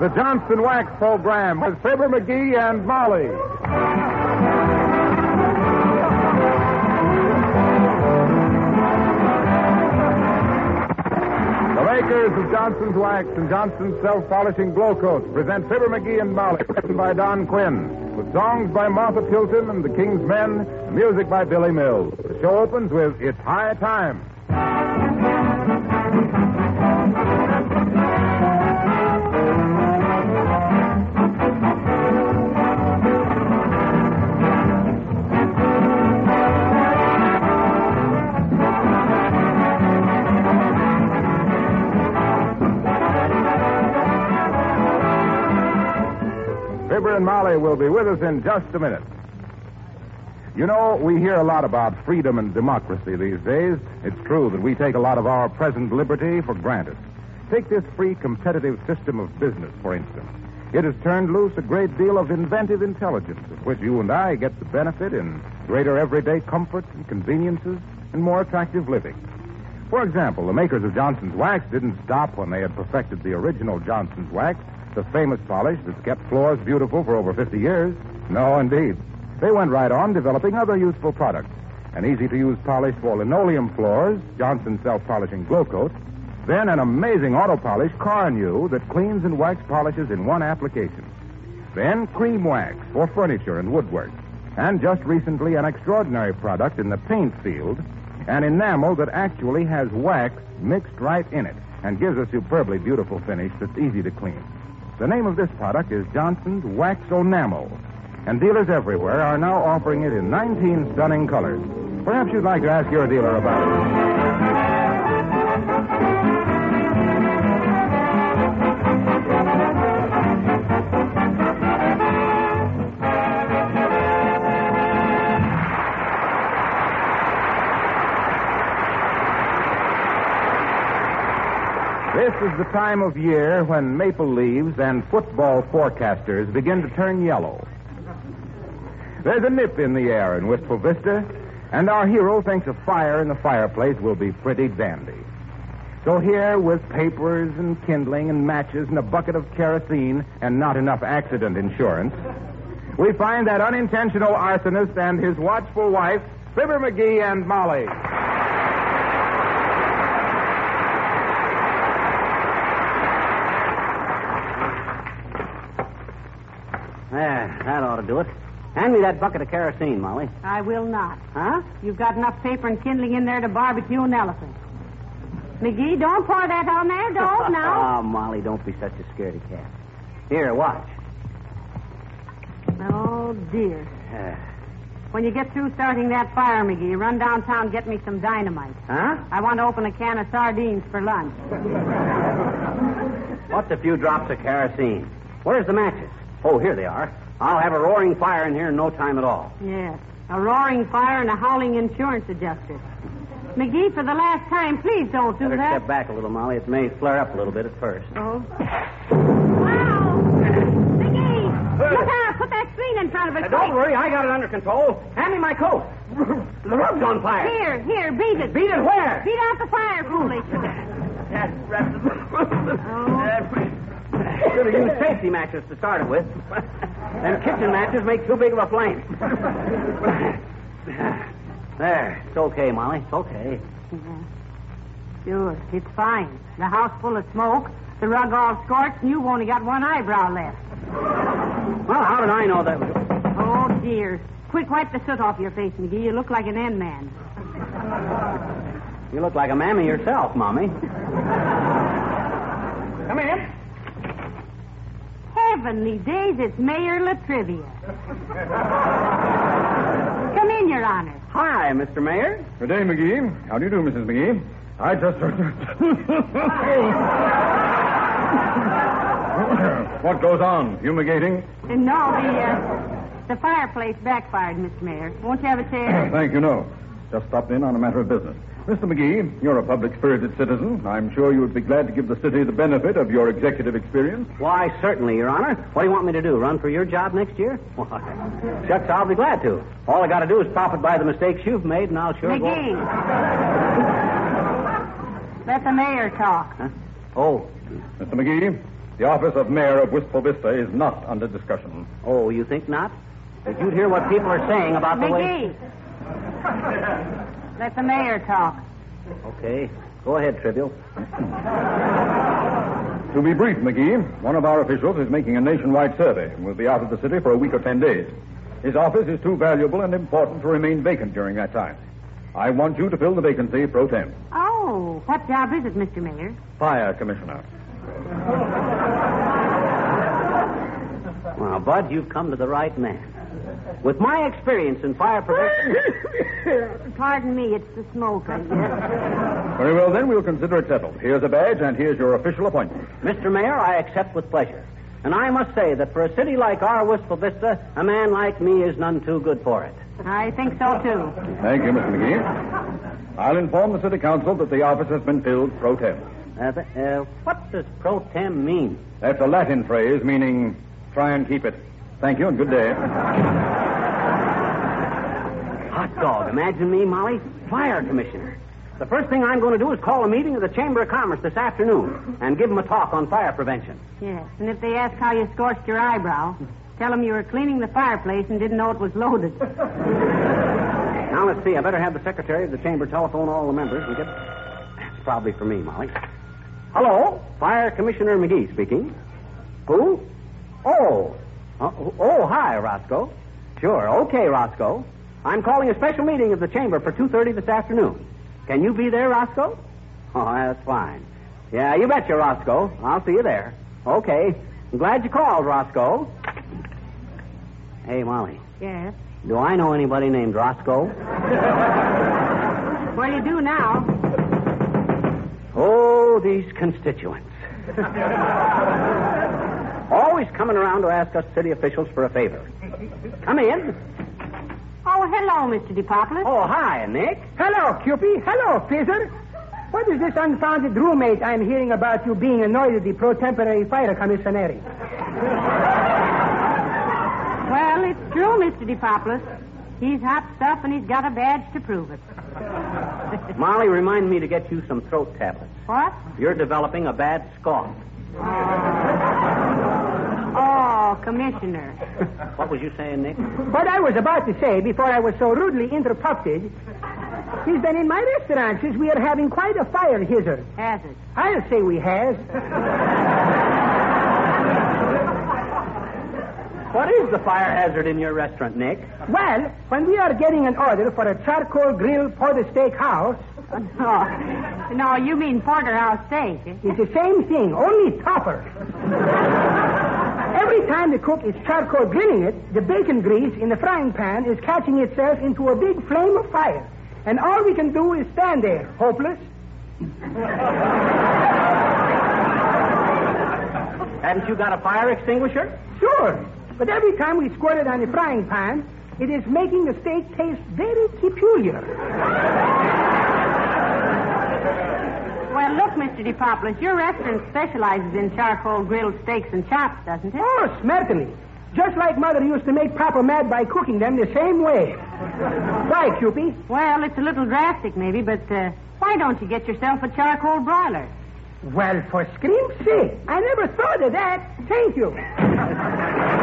the Johnson Wax program with Fibber McGee and Molly. The makers of Johnson's Wax and Johnson's self-polishing glow coats present Fibber McGee and Molly, written by Don Quinn, with songs by Martha Tilton and the King's Men, music by Billy Mills. The show opens with It's High Time. And Molly will be with us in just a minute. You know, we hear a lot about freedom and democracy these days. It's true that we take a lot of our present liberty for granted. Take this free competitive system of business, for instance. It has turned loose a great deal of inventive intelligence, of which you and I get the benefit in greater everyday comforts and conveniences and more attractive living. For example, the makers of Johnson's Wax didn't stop when they had perfected the original Johnson's Wax, the famous polish that's kept floors beautiful for over 50 years. No, indeed. They went right on developing other useful products. An easy to use polish for linoleum floors, Johnson self polishing glow coat. Then an amazing auto polish, Carnu, that cleans and wax polishes in one application. Then cream wax for furniture and woodwork. And just recently, an extraordinary product in the paint field, an enamel that actually has wax mixed right in it and gives a superbly beautiful finish that's easy to clean. The name of this product is Johnson's Wax Enamel, and dealers everywhere are now offering it in 19 stunning colors. Perhaps you'd like to ask your dealer about it. Is the time of year when maple leaves and football forecasters begin to turn yellow. There's a nip in the air in Wistful Vista, and our hero thinks a fire in the fireplace will be pretty dandy. So here, with papers and kindling and matches and a bucket of kerosene and not enough accident insurance, we find that unintentional arsonist and his watchful wife, Fibber McGee and Molly. There, that ought to do it. Hand me that bucket of kerosene, Molly. I will not. Huh? You've got enough paper and kindling in there to barbecue an elephant. McGee, don't pour that on there. Don't now. oh, Molly, don't be such a scaredy cat. Here, watch. oh, dear. Uh, When you get through starting that fire, McGee, run downtown get me some dynamite. huh? I want to open a can of sardines for lunch. What's a few drops of kerosene? Where's the matches? Oh, here they are. I'll have a roaring fire in here in no time at all. Yes. A roaring fire and a howling insurance adjuster. McGee, for the last time, please don't do Better that. step back a little, Molly. It may flare up a little bit at first. Oh. Wow! McGee! Look out! Put that screen in front of us. Uh, don't worry, I got it under control. Hand me my coat. the rug's on fire. Here, here, beat it. Beat it where? Beat out the fire, foolish. Should have used safety matches to start it with. Them kitchen matches make too big of a flame. there, it's okay, Molly. It's okay. Mm-hmm. Sure, it's fine. The house full of smoke, the rug all scorched, and you've only got one eyebrow left. Well, how did I know that was... Oh, dear. Quick, wipe the soot off your face, McGee. You look like an end man. You look like a mammy yourself, Mommy. Come in. Heavenly days, it's Mayor La Trivia. Come in, Your Honor. Hi, Mr. Mayor. Good day, McGee. How do you do, Mrs. McGee? I just. heard. what goes on? Fumigating? No, the, uh, the fireplace backfired, Mr. Mayor. Won't you have a chair? Thank you, no. Just stopped in on a matter of business. Mr. McGee, you're a public spirited citizen. I'm sure you would be glad to give the city the benefit of your executive experience. Why, certainly, Your Honor. What do you want me to do? Run for your job next year? Why, shucks, I'll be glad to. All I got to do is profit by the mistakes you've made, and I'll sure McGee. Let the mayor talk. Huh? Oh, Mr. McGee, The office of mayor of Wistful Vista is not under discussion. Oh, you think not? If you'd hear what people are saying about the way. McGee. Let the mayor talk. Okay. Go ahead, Trivial. To be brief, McGee, one of our officials is making a nationwide survey and will be out of the city for a week or ten days. His office is too valuable and important to remain vacant during that time. I want you to fill the vacancy pro tem. Oh, what job is it, Mr. Mayor? Fire commissioner. Well, Bud, you've come to the right man. With my experience in fire prevention. Pardon me, it's the smoke, I guess. Very well, then, we'll consider it settled. Here's a badge, and here's your official appointment. Mr. Mayor, I accept with pleasure. And I must say that for a city like our Wistful Vista, a man like me is none too good for it. I think so, too. Thank you, Mr. McGee. I'll inform the city council that the office has been filled pro tem. Uh, uh, what does pro tem mean? That's a Latin phrase meaning try and keep it. Thank you and good day. Hot dog. Imagine me, Molly, fire commissioner. The first thing I'm going to do is call a meeting of the Chamber of Commerce this afternoon and give them a talk on fire prevention. Yes, and if they ask how you scorched your eyebrow, tell them you were cleaning the fireplace and didn't know it was loaded. Now, let's see. I better have the secretary of the chamber telephone all the members and get. That's probably for me, Molly. Hello, Fire Commissioner McGee speaking. Who? Oh. Uh, oh, hi, Roscoe. Sure. Okay, Roscoe. I'm calling a special meeting of the chamber for 2.30 this afternoon. Can you be there, Roscoe? Oh, that's fine. Yeah, you betcha, Roscoe. I'll see you there. Okay. I'm glad you called, Roscoe. Hey, Molly. Yes. Do I know anybody named Roscoe? Well, you do now. Oh, these constituents. Always coming around to ask us city officials for a favor. Come in. Oh, hello, Mr. DePopoulos. Oh, hi, Nick. Hello, Cupid. Hello, Fizzer. What is this unfounded roommate I'm hearing about you being annoyed at the pro temporary fire commissary? Well, it's true, Mr. DePopoulos. He's hot stuff and he's got a badge to prove it. Molly, remind me to get you some throat tablets. What? You're developing a bad cough. Commissioner. What was you saying, Nick? What I was about to say before I was so rudely interrupted is been in my restaurant, since we are having quite a fire hazard. Has it? I'll say we has. What is the fire hazard in your restaurant, Nick? Well, when we are getting an order for a charcoal grill porter steak house, No. No, you mean porterhouse steak. Eh? it's the same thing, only tougher. Every time the cook is charcoal grilling it, the bacon grease in the frying pan is catching itself into a big flame of fire. And all we can do is stand there, hopeless. Haven't you got a fire extinguisher? Sure. But every time we squirt it on the frying pan, it is making the steak taste very peculiar. Well, look, Mr. DePopoulos, your restaurant specializes in charcoal grilled steaks and chops, doesn't it? Oh, certainly. Just like Mother used to make Papa mad by cooking them the same way. Why, Cupid? Well, it's a little drastic, maybe, but uh, why don't you get yourself a charcoal broiler? Well, for scream's sake, I never thought of that. Thank you.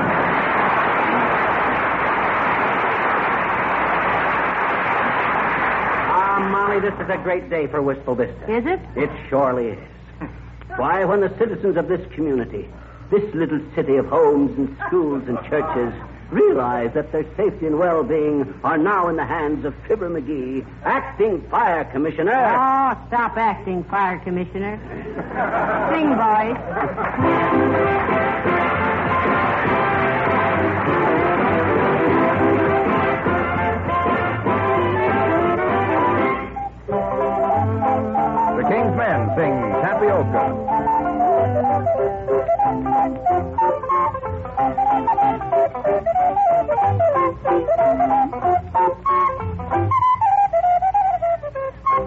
This is a great day for Wistful Vista. Is it? It surely is. Why, when the citizens of this community, this little city of homes and schools and churches, realize that their safety and well-being are now in the hands of Fibber McGee, acting fire commissioner. Oh, stop acting, fire commissioner. Sing, boys.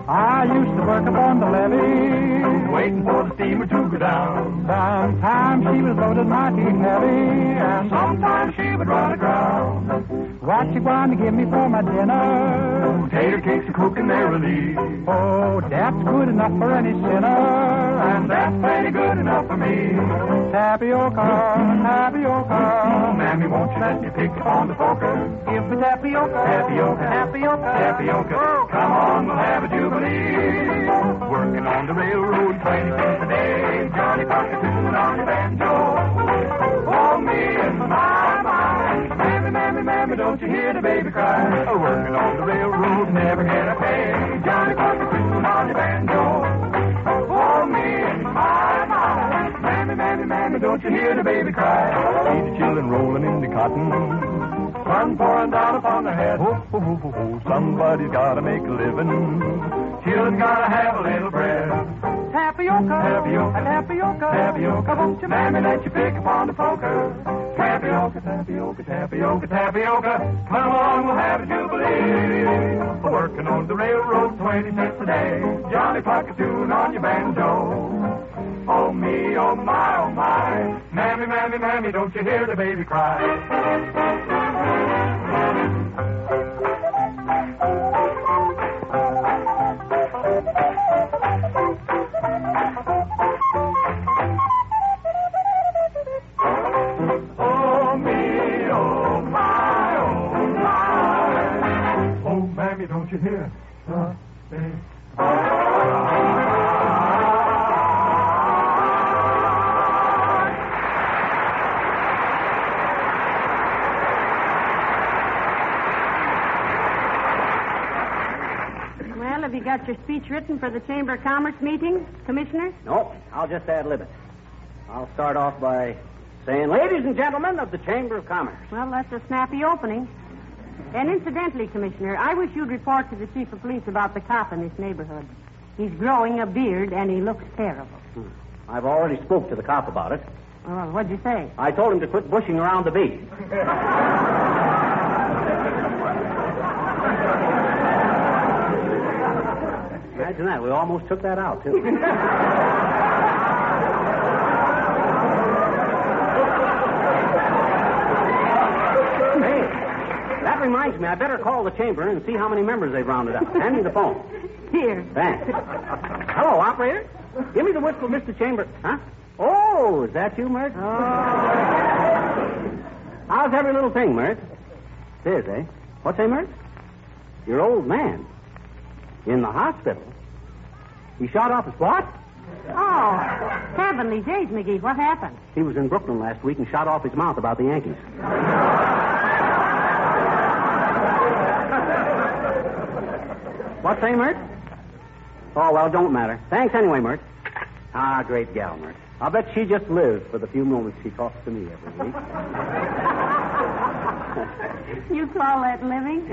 I used to work upon the levee, waiting for the steamer to go down. Sometimes she was loaded mighty heavy, and sometimes she would run aground. What you going to give me for my dinner? Tater cakes are cooking merrily. Oh, that's good enough for any sinner, that's plenty good enough for me. Tapioca, tapioca. Oh, mammy, won't you let me pick up on the poker? Give me tapioca, tapioca, tapioca, tapioca. Come on, we'll have a jubilee. Working on the railroad 20 cents a day. Johnny Parker tune on your banjo. Oh, me and my, my. Mammy, mammy, mammy, don't you hear the baby cry? Working on the railroad, never can a pay. Don't you hear the baby cry? See the children rolling in the cotton. Sun pouring down upon their head. Ho, oh, oh, ho, oh, ho, ho, ho. Somebody's gotta make a living. Children gotta have a little bread. Tapioca, tapioca, tapioca, tapioca. Won't you, mammy, let you pick upon the poker? Tapioca, tapioca, tapioca, tapioca. Come on, we'll have a jubilee. Working on the railroad, 20 cents a day. Johnny Parker tune on your banjo. Oh me, oh my, oh my. Mammy, mammy, mammy, don't you hear the baby cry? Oh me, oh my, oh my. Oh mammy, don't you hear? the baby got your speech written for the Chamber of Commerce meeting, Commissioner? No, I'll just ad lib it. I'll start off by saying, ladies and gentlemen of the Chamber of Commerce. Well, that's a snappy opening. And incidentally, Commissioner, I wish you'd report to the Chief of Police about the cop in this neighborhood. He's growing a beard and he looks terrible. Hmm. I've already spoke to the cop about it. Well, what'd you say? I told him to quit bushing around the beat. Imagine that. We almost took that out, too. hey, that reminds me. I better call the chamber and see how many members they've rounded up. Hand me the phone. Here. Thanks. Hello, operator. Give me the whistle, Mr. Chamber. Huh? Oh, is that you, Mert? How's every little thing, Mert? It is, eh? What's that, Mert? Your old man. In the hospital. He shot off his what? Oh, heavenly days, McGee. What happened? He was in Brooklyn last week and shot off his mouth about the Yankees. what say, Mert? Oh, well, don't matter. Thanks anyway, Mert. Ah, great gal, Mert. I'll bet she just lives for the few moments she talks to me every week. You call that living?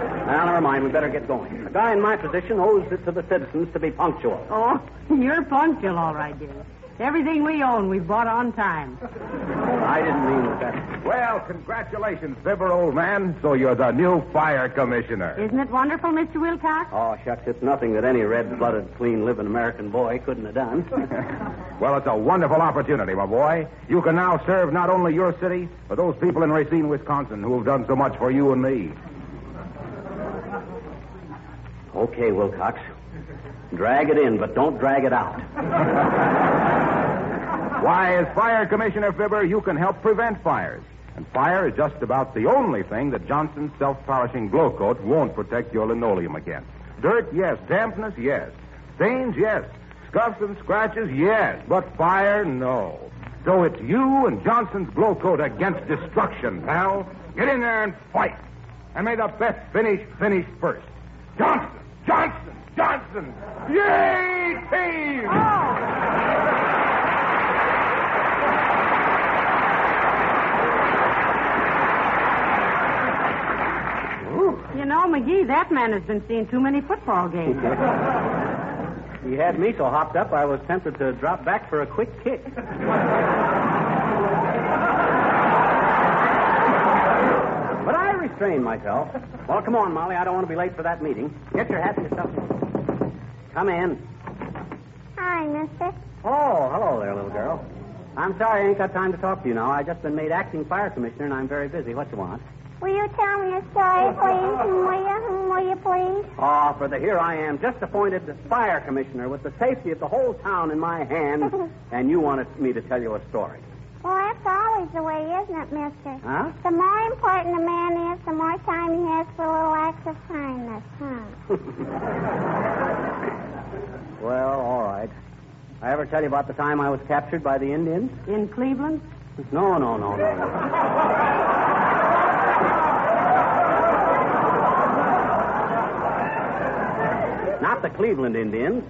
Now, never mind. We better get going. A guy in my position owes it to the citizens to be punctual. Oh, you're punctual, all right, dear. Everything we own, we bought on time. I didn't mean that. Well, congratulations, Fibber, old man. So you're the new fire commissioner. Isn't it wonderful, Mr. Wilcox? Oh, shucks, it's nothing that any red-blooded, clean-living American boy couldn't have done. Well, it's a wonderful opportunity, my boy. You can now serve not only your city, but those people in Racine, Wisconsin, who have done so much for you and me. Okay, Wilcox. Drag it in, but don't drag it out. Why, as fire commissioner, Fibber, you can help prevent fires. And fire is just about the only thing that Johnson's self-polishing glow coat won't protect your linoleum against. Dirt, yes. Dampness, yes. Stains, yes. Scuffs and scratches, yes. But fire, no. So it's you and Johnson's glow coat against destruction, pal. Get in there and fight. And may the best finish finish first. Johnson! Johnson! Yay, team! You know, McGee, that man has been seeing too many football games. He had me so hopped up I was tempted to drop back for a quick kick. But I restrained myself. Well, come on, Molly. I don't want to be late for that meeting. Get your hat and your stuff. Come in. Hi, mister. Oh, hello there, little girl. I'm sorry I ain't got time to talk to you now. I've just been made acting fire commissioner, and I'm very busy. What you want? Will you tell me a story, please? Hmm, Will you? Will you, please? Ah, for the here I am, just appointed fire commissioner with the safety of the whole town in my hands, and you wanted me to tell you a story. Well, that's always the way, isn't it, mister? Huh? The more important a man is, the more time he has for little acts of kindness, huh? Well, all right. I ever tell you about the time I was captured by the Indians? In Cleveland? No, no, no, no. no. Not the Cleveland Indians.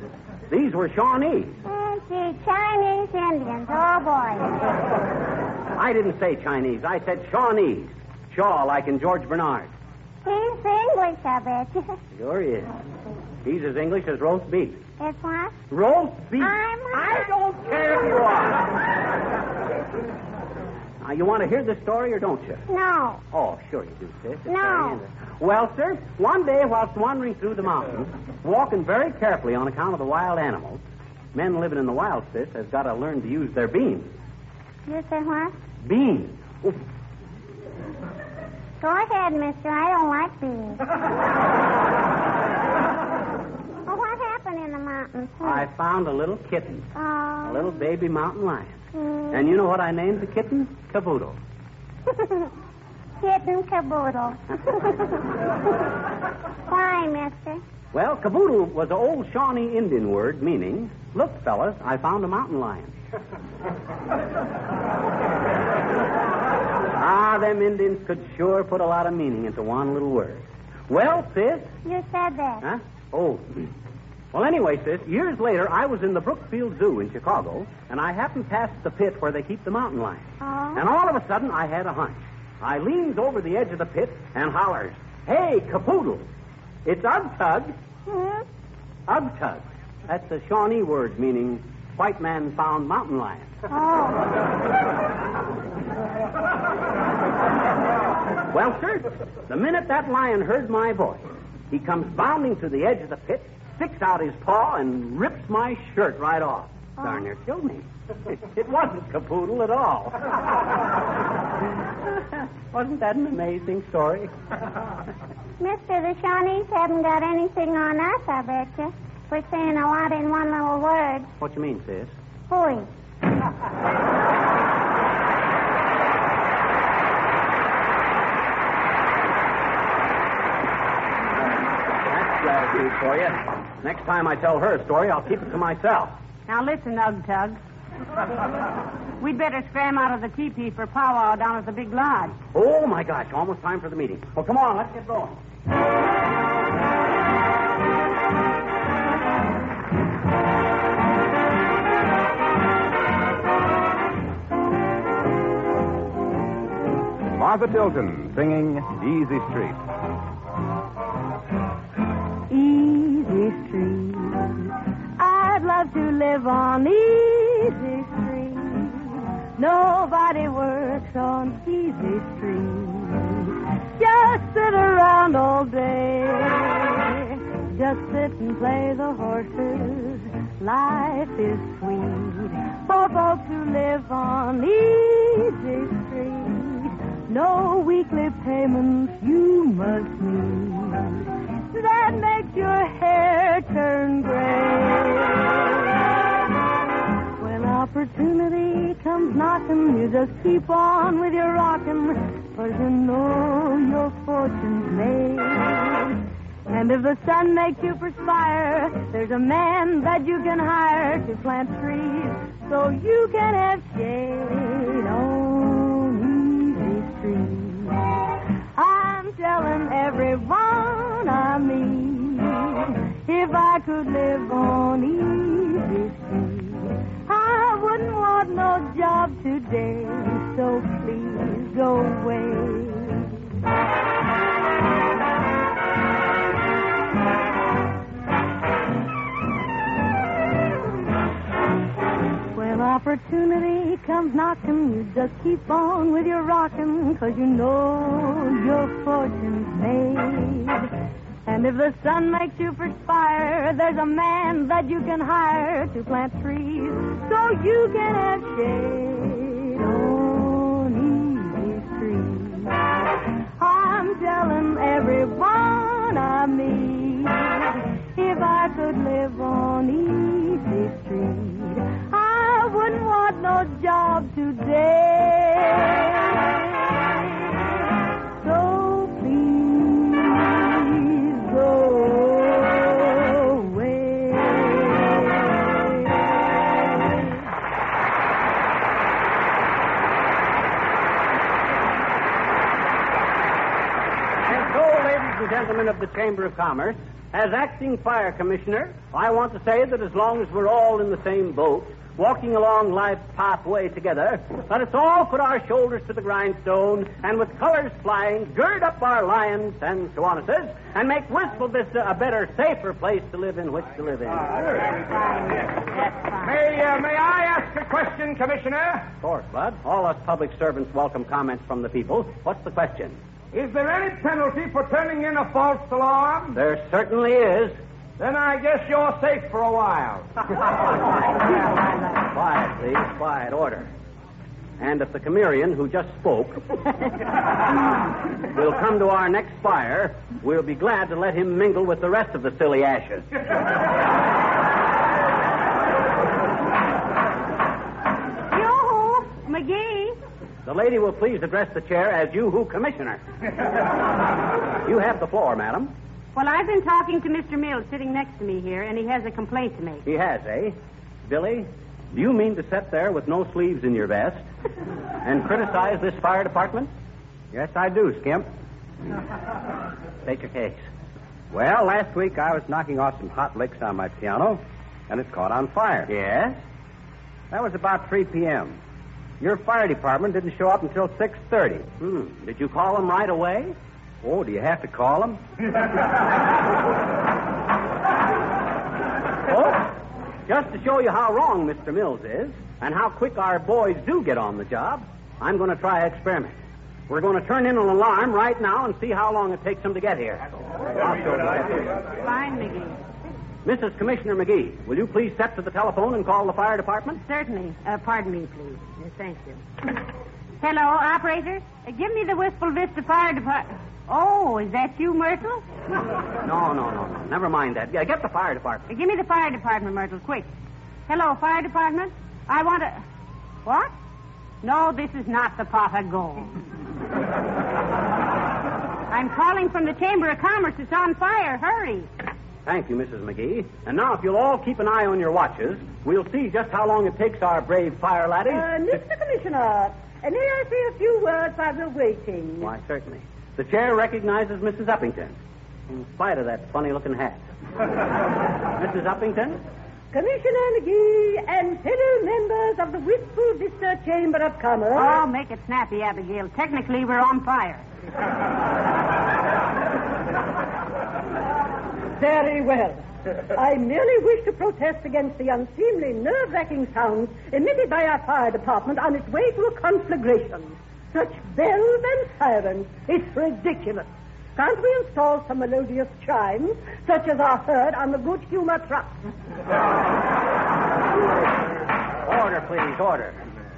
These were Shawnees. Oh, gee, Chinese Indians. Oh, boy. I didn't say Chinese. I said Shawnees. Shaw, like in George Bernard. He's English, I bet you. Sure he is. He's as English as roast beef. It's what? Roast beef. I'm- I don't care if you are. Now, you want to hear the story or don't you? No. Oh, sure you do, sis. It's No. Well, sir, one day whilst wandering through the mountains, walking very carefully on account of the wild animals, men living in the wild, sis, has got to learn to use their beans. You said what? Beans. Oh, Go ahead, mister. I don't like beans. well, what happened in the mountains? huh? I found a little kitten, Oh. a little baby mountain lion. Mm. And you know what I named the kitten? Caboodle. Kitten caboodle. Why, mister? Well, caboodle was an old Shawnee Indian word meaning, look, fellas, I found a mountain lion. ah, them Indians could sure put a lot of meaning into one little word. Well, sis, You said that. huh? Oh. Well, anyway, sis, years later, I was in the Brookfield Zoo in Chicago, and I happened past the pit where they keep the mountain lion. Oh. And all of a sudden, I had a hunch. I leans over the edge of the pit and hollers, Hey, capoodle! It's Ugtug. Hmm? Ugtug. That's a Shawnee word meaning white man found mountain lion. Oh. Well, sir, the minute that lion heard my voice, he comes bounding to the edge of the pit, sticks out his paw, and rips my shirt right off. Oh. Darn near killed me. It wasn't capoodle at all. Wasn't that an amazing story? Mister, the Shawnees haven't got anything on us, I bet you. We're saying a lot in one little word. What you mean, sis? Hooey. That's gratitude for you. Next time I tell her a story, I'll keep it to myself. Now listen, Ug Tug. We'd better scram out of the teepee for powwow down at the big lodge. Oh, my gosh, almost time for the meeting. Well, come on, let's get going. Martha Tilton singing Easy Street. Easy Street. I'd love to live on Easy Street. Nobody works on Easy Street. Just sit around all day. Just sit and play the horses. Life is sweet for folks who live on Easy Street. No weekly payments you must meet that makes your hair turn gray. When opportunity comes knocking, you just keep on with your rocking, for you know your fortune's made. And if the sun makes you perspire, there's a man that you can hire to plant trees so you can have shade on telling everyone I meet, if I could live on Easy Street, I wouldn't want no job today, so please go away. Opportunity comes knocking, you just keep on with your rocking, cause you know your fortune's made. And if the sun makes you perspire, there's a man that you can hire to plant trees so you can have shade gentlemen of the Chamber of Commerce, as acting fire commissioner, I want to say that as long as we're all in the same boat, walking along life's pathway together, let us all put our shoulders to the grindstone and with colors flying, gird up our lions and Sewanuses, and make Wistful Vista a better, safer place to live in which to live in. May, uh, may I ask a question, Commissioner? Of course, Bud. All us public servants welcome comments from the people. What's the question? Is there any penalty for turning in a false alarm? There certainly is. Then I guess you're safe for a while. Quiet, please. Quiet. Order. And if the Cimmerian who just spoke will come to our next fire, we'll be glad to let him mingle with the rest of the silly ashes. Yoo-hoo, McGee. The lady will please address the chair as you who commissioner. you have the floor, madam. Well, I've been talking to Mr. Mills sitting next to me here, and he has a complaint to make. He has, eh? Billy, do you mean to sit there with no sleeves in your vest and criticize this fire department? Yes, I do, Skimp. Take your case. Well, last week I was knocking off some hot licks on my piano, and it caught on fire. Yes? That was about 3 p.m. Your fire department didn't show up until 6.30. Hmm. Did you call them right away? Oh, do you have to call them? Oh, just to show you how wrong Mr. Mills is and how quick our boys do get on the job, I'm going to try an experiment. We're going to turn in an alarm right now and see how long it takes them to get here. Fine, McGee. Mrs. Commissioner McGee, will you please step to the telephone and call the fire department? Certainly. Uh, pardon me, please. Uh, thank you. Hello, operator. Uh, give me the Wistful Vista Fire Department. Oh, is that you, Myrtle? No, no, no, no. Never mind that. Yeah, get the fire department. Uh, give me the fire department, Myrtle, quick. Hello, fire department. I want to. What? No, this is not the pot of gold. I'm calling from the Chamber of Commerce. It's on fire. Hurry. Thank you, Mrs. McGee. And now, if you'll all keep an eye on your watches, we'll see just how long it takes our brave fire laddies. Uh, Mr. Commissioner, uh, may I say a few words while we're waiting? Why, certainly. The chair recognizes Mrs. Uppington, in spite of that funny looking hat. Mrs. Uppington? Commissioner McGee and fellow members of the Wistful Vista Chamber of Commerce. Oh, make it snappy, Abigail. Technically, we're on fire. Very well. I merely wish to protest against the unseemly, nerve-wracking sounds emitted by our fire department on its way to a conflagration. Such bells and sirens. It's ridiculous. Can't we install some melodious chimes, such as are heard on the Good Humor truck? Order, please, order.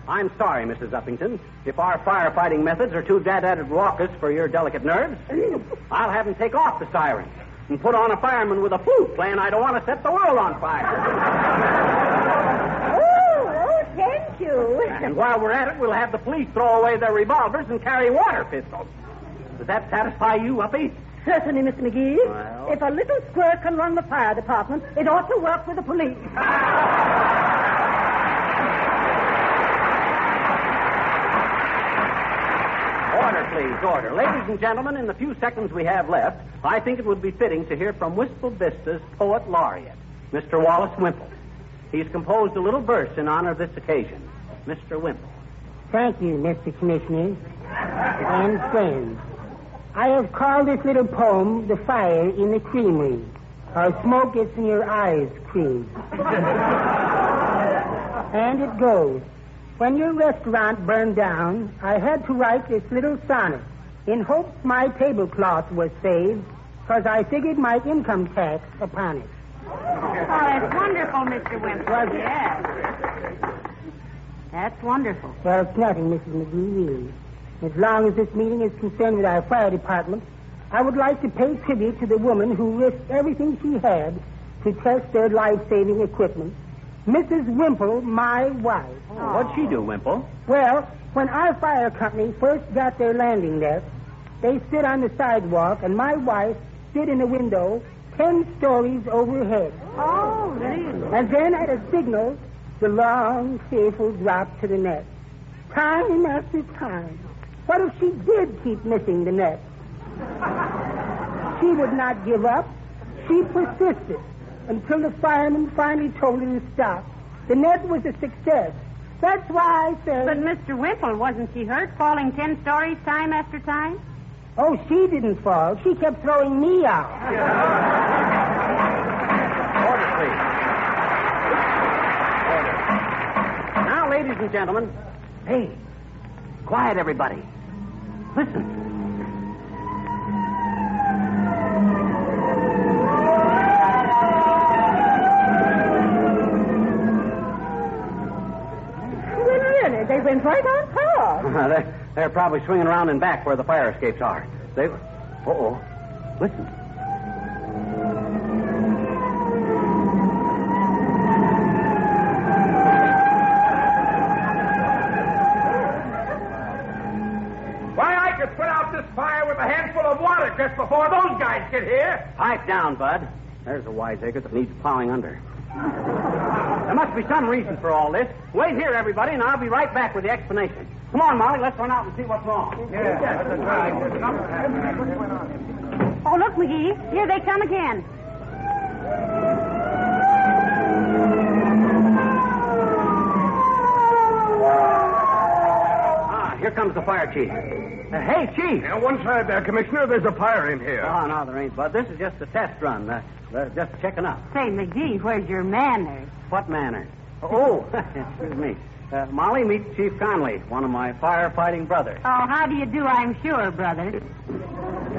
I'm sorry, Mrs. Uppington. If our firefighting methods are too dad-added raucous for your delicate nerves, I'll have them take off the sirens and put on a fireman with a flute playing I don't want to set the world on fire. Oh, oh, thank you. And while we're at it, we'll have the police throw away their revolvers and carry water pistols. Does that satisfy you, Uppy? Certainly, Miss McGee. Well- If a little squirt can run the fire department, it ought to work with the police. Order, please, order. Ladies and gentlemen, in the few seconds we have left, I think it would be fitting to hear from Wistful Vista's poet laureate, Mr. Wallace Wimple. He's composed a little verse in honor of this occasion. Mr. Wimple. Thank you, Mr. Commissioner and friends. I have called this little poem The Fire in the Creamery, or Smoke Gets in Your Eyes Cream. and it goes. When your restaurant burned down, I had to write this little sonnet in hopes my tablecloth was saved, because I figured my income tax upon it. Oh, that's wonderful, Mr. Wimple. Was it? Yes. That's wonderful. Well, it's nothing, Mrs. McGee, really. As long as this meeting is concerned with our fire department, I would like to pay tribute to the woman who risked everything she had to test their life-saving equipment, Mrs. Wimple, my wife. What'd she do, Wimple? Well, when our fire company first got their landing net, they stood on the sidewalk, and my wife stood in the window ten stories overhead. Oh, really? And then at a signal, the long, fearful drop to the net. Time after time. What if she did keep missing the net? She would not give up. She persisted until the firemen finally told her to stop. The net was a success. That's why I said. But Mr. Wimple, wasn't she hurt falling ten stories time after time? Oh, she didn't fall. She kept throwing me out. Order, please. Order. Now, ladies and gentlemen, hey, quiet, everybody. Listen. Well, really, they went right on top. They're, probably swinging around and back where the fire escapes are. They. Uh oh. Listen. Why, I could put out this fire with a handful of water just before those guys get here. Pipe down, Bud. There's a wiseacre that needs plowing under. There must be some reason for all this. Wait here, everybody, and I'll be right back with the explanation. Come on, Molly, let's run out and see what's wrong. Oh, look, McGee. Here they come again. Ah, here comes the fire chief. Uh, hey, chief. Now, one side there, Commissioner. There's a fire in here. Oh, no, there ain't, Bud. This is just a test run. Uh, uh, just checking up. Say, McGee, where's your manners? What manner? Oh, excuse me. Uh, Molly, meet Chief Conley, one of my firefighting brothers. Oh, how do you do, I'm sure, brother.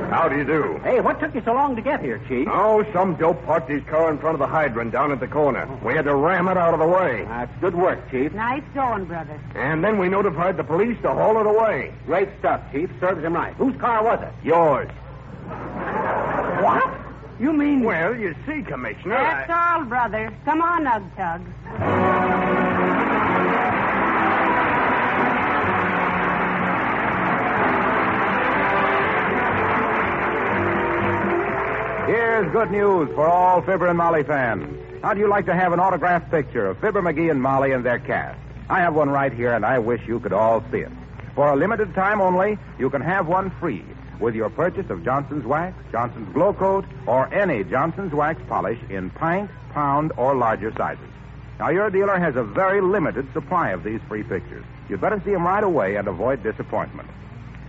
How do you do? Hey, what took you so long to get here, Chief? Oh, some dope parked his car in front of the hydrant down at the corner. We had to ram it out of the way. That's good work, Chief. Nice going, brother. And then we notified the police to haul it away. Great stuff, Chief. Serves him right. Whose car was it? Yours. What? You mean... Well, you see, Commissioner. That's all, brother. Come on, Ug Tug. Here's good news for all Fibber and Molly fans. How'd you like to have an autographed picture of Fibber McGee and Molly and their cast? I have one right here, and I wish you could all see it. For a limited time only, you can have one free with your purchase of Johnson's Wax, Johnson's Glow Coat, or any Johnson's Wax polish in pint, pound, or larger sizes. Now, your dealer has a very limited supply of these free pictures. You'd better see them right away and avoid disappointment.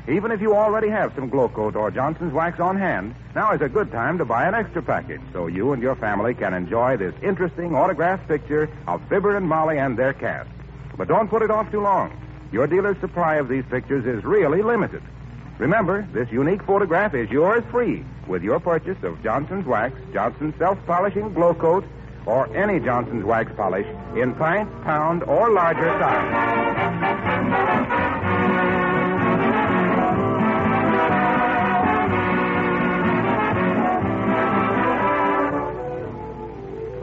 Even if you already have some Glow Coat or Johnson's Wax on hand, now is a good time to buy an extra package so you and your family can enjoy this interesting autographed picture of Fibber and Molly and their cast. But don't put it off too long. Your dealer's supply of these pictures is really limited. Remember, this unique photograph is yours free with your purchase of Johnson's Wax, Johnson's Self Polishing Glow Coat, or any Johnson's Wax polish in pint, pound, or larger size.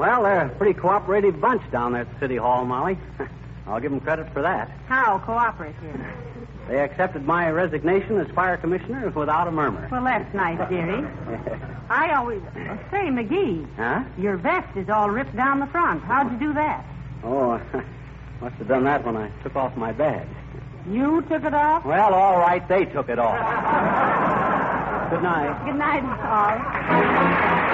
Well, they're a pretty cooperative bunch down there at City Hall, Molly. I'll give them credit for that. How cooperative? They accepted my resignation as fire commissioner without a murmur. Well, that's nice, dearie. I always. Say, McGee, Huh? your vest is all ripped down the front. How'd you do that? Oh, must have done that when I took off my badge. You took it off? Well, all right, they took it off. Good night. Good night, all.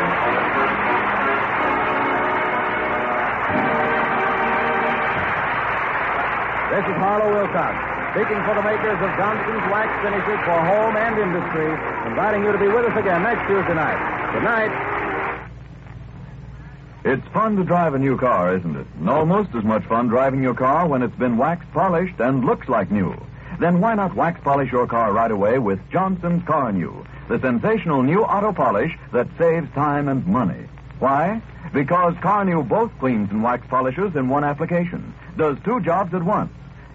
This is Harlow Wilcox, speaking for the makers of Johnson's Wax Finishes for Home and Industry, inviting you to be with us again next Tuesday night. Good night. It's fun to drive a new car, isn't it? And almost as much fun driving your car when it's been wax polished and looks like new. Then why not wax polish your car right away with Johnson's Carnu, the sensational new auto polish that saves time and money. Why? Because Carnu both cleans and wax polishes in one application, does two jobs at once.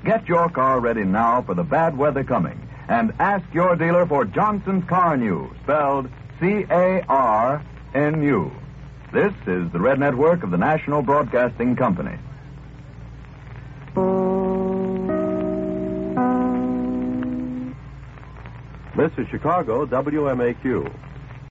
Get your car ready now for the bad weather coming. and ask your dealer for Johnson's Carnu, spelled C A R N U. This is the Red Network of the National Broadcasting Company. This is Chicago WMAQ.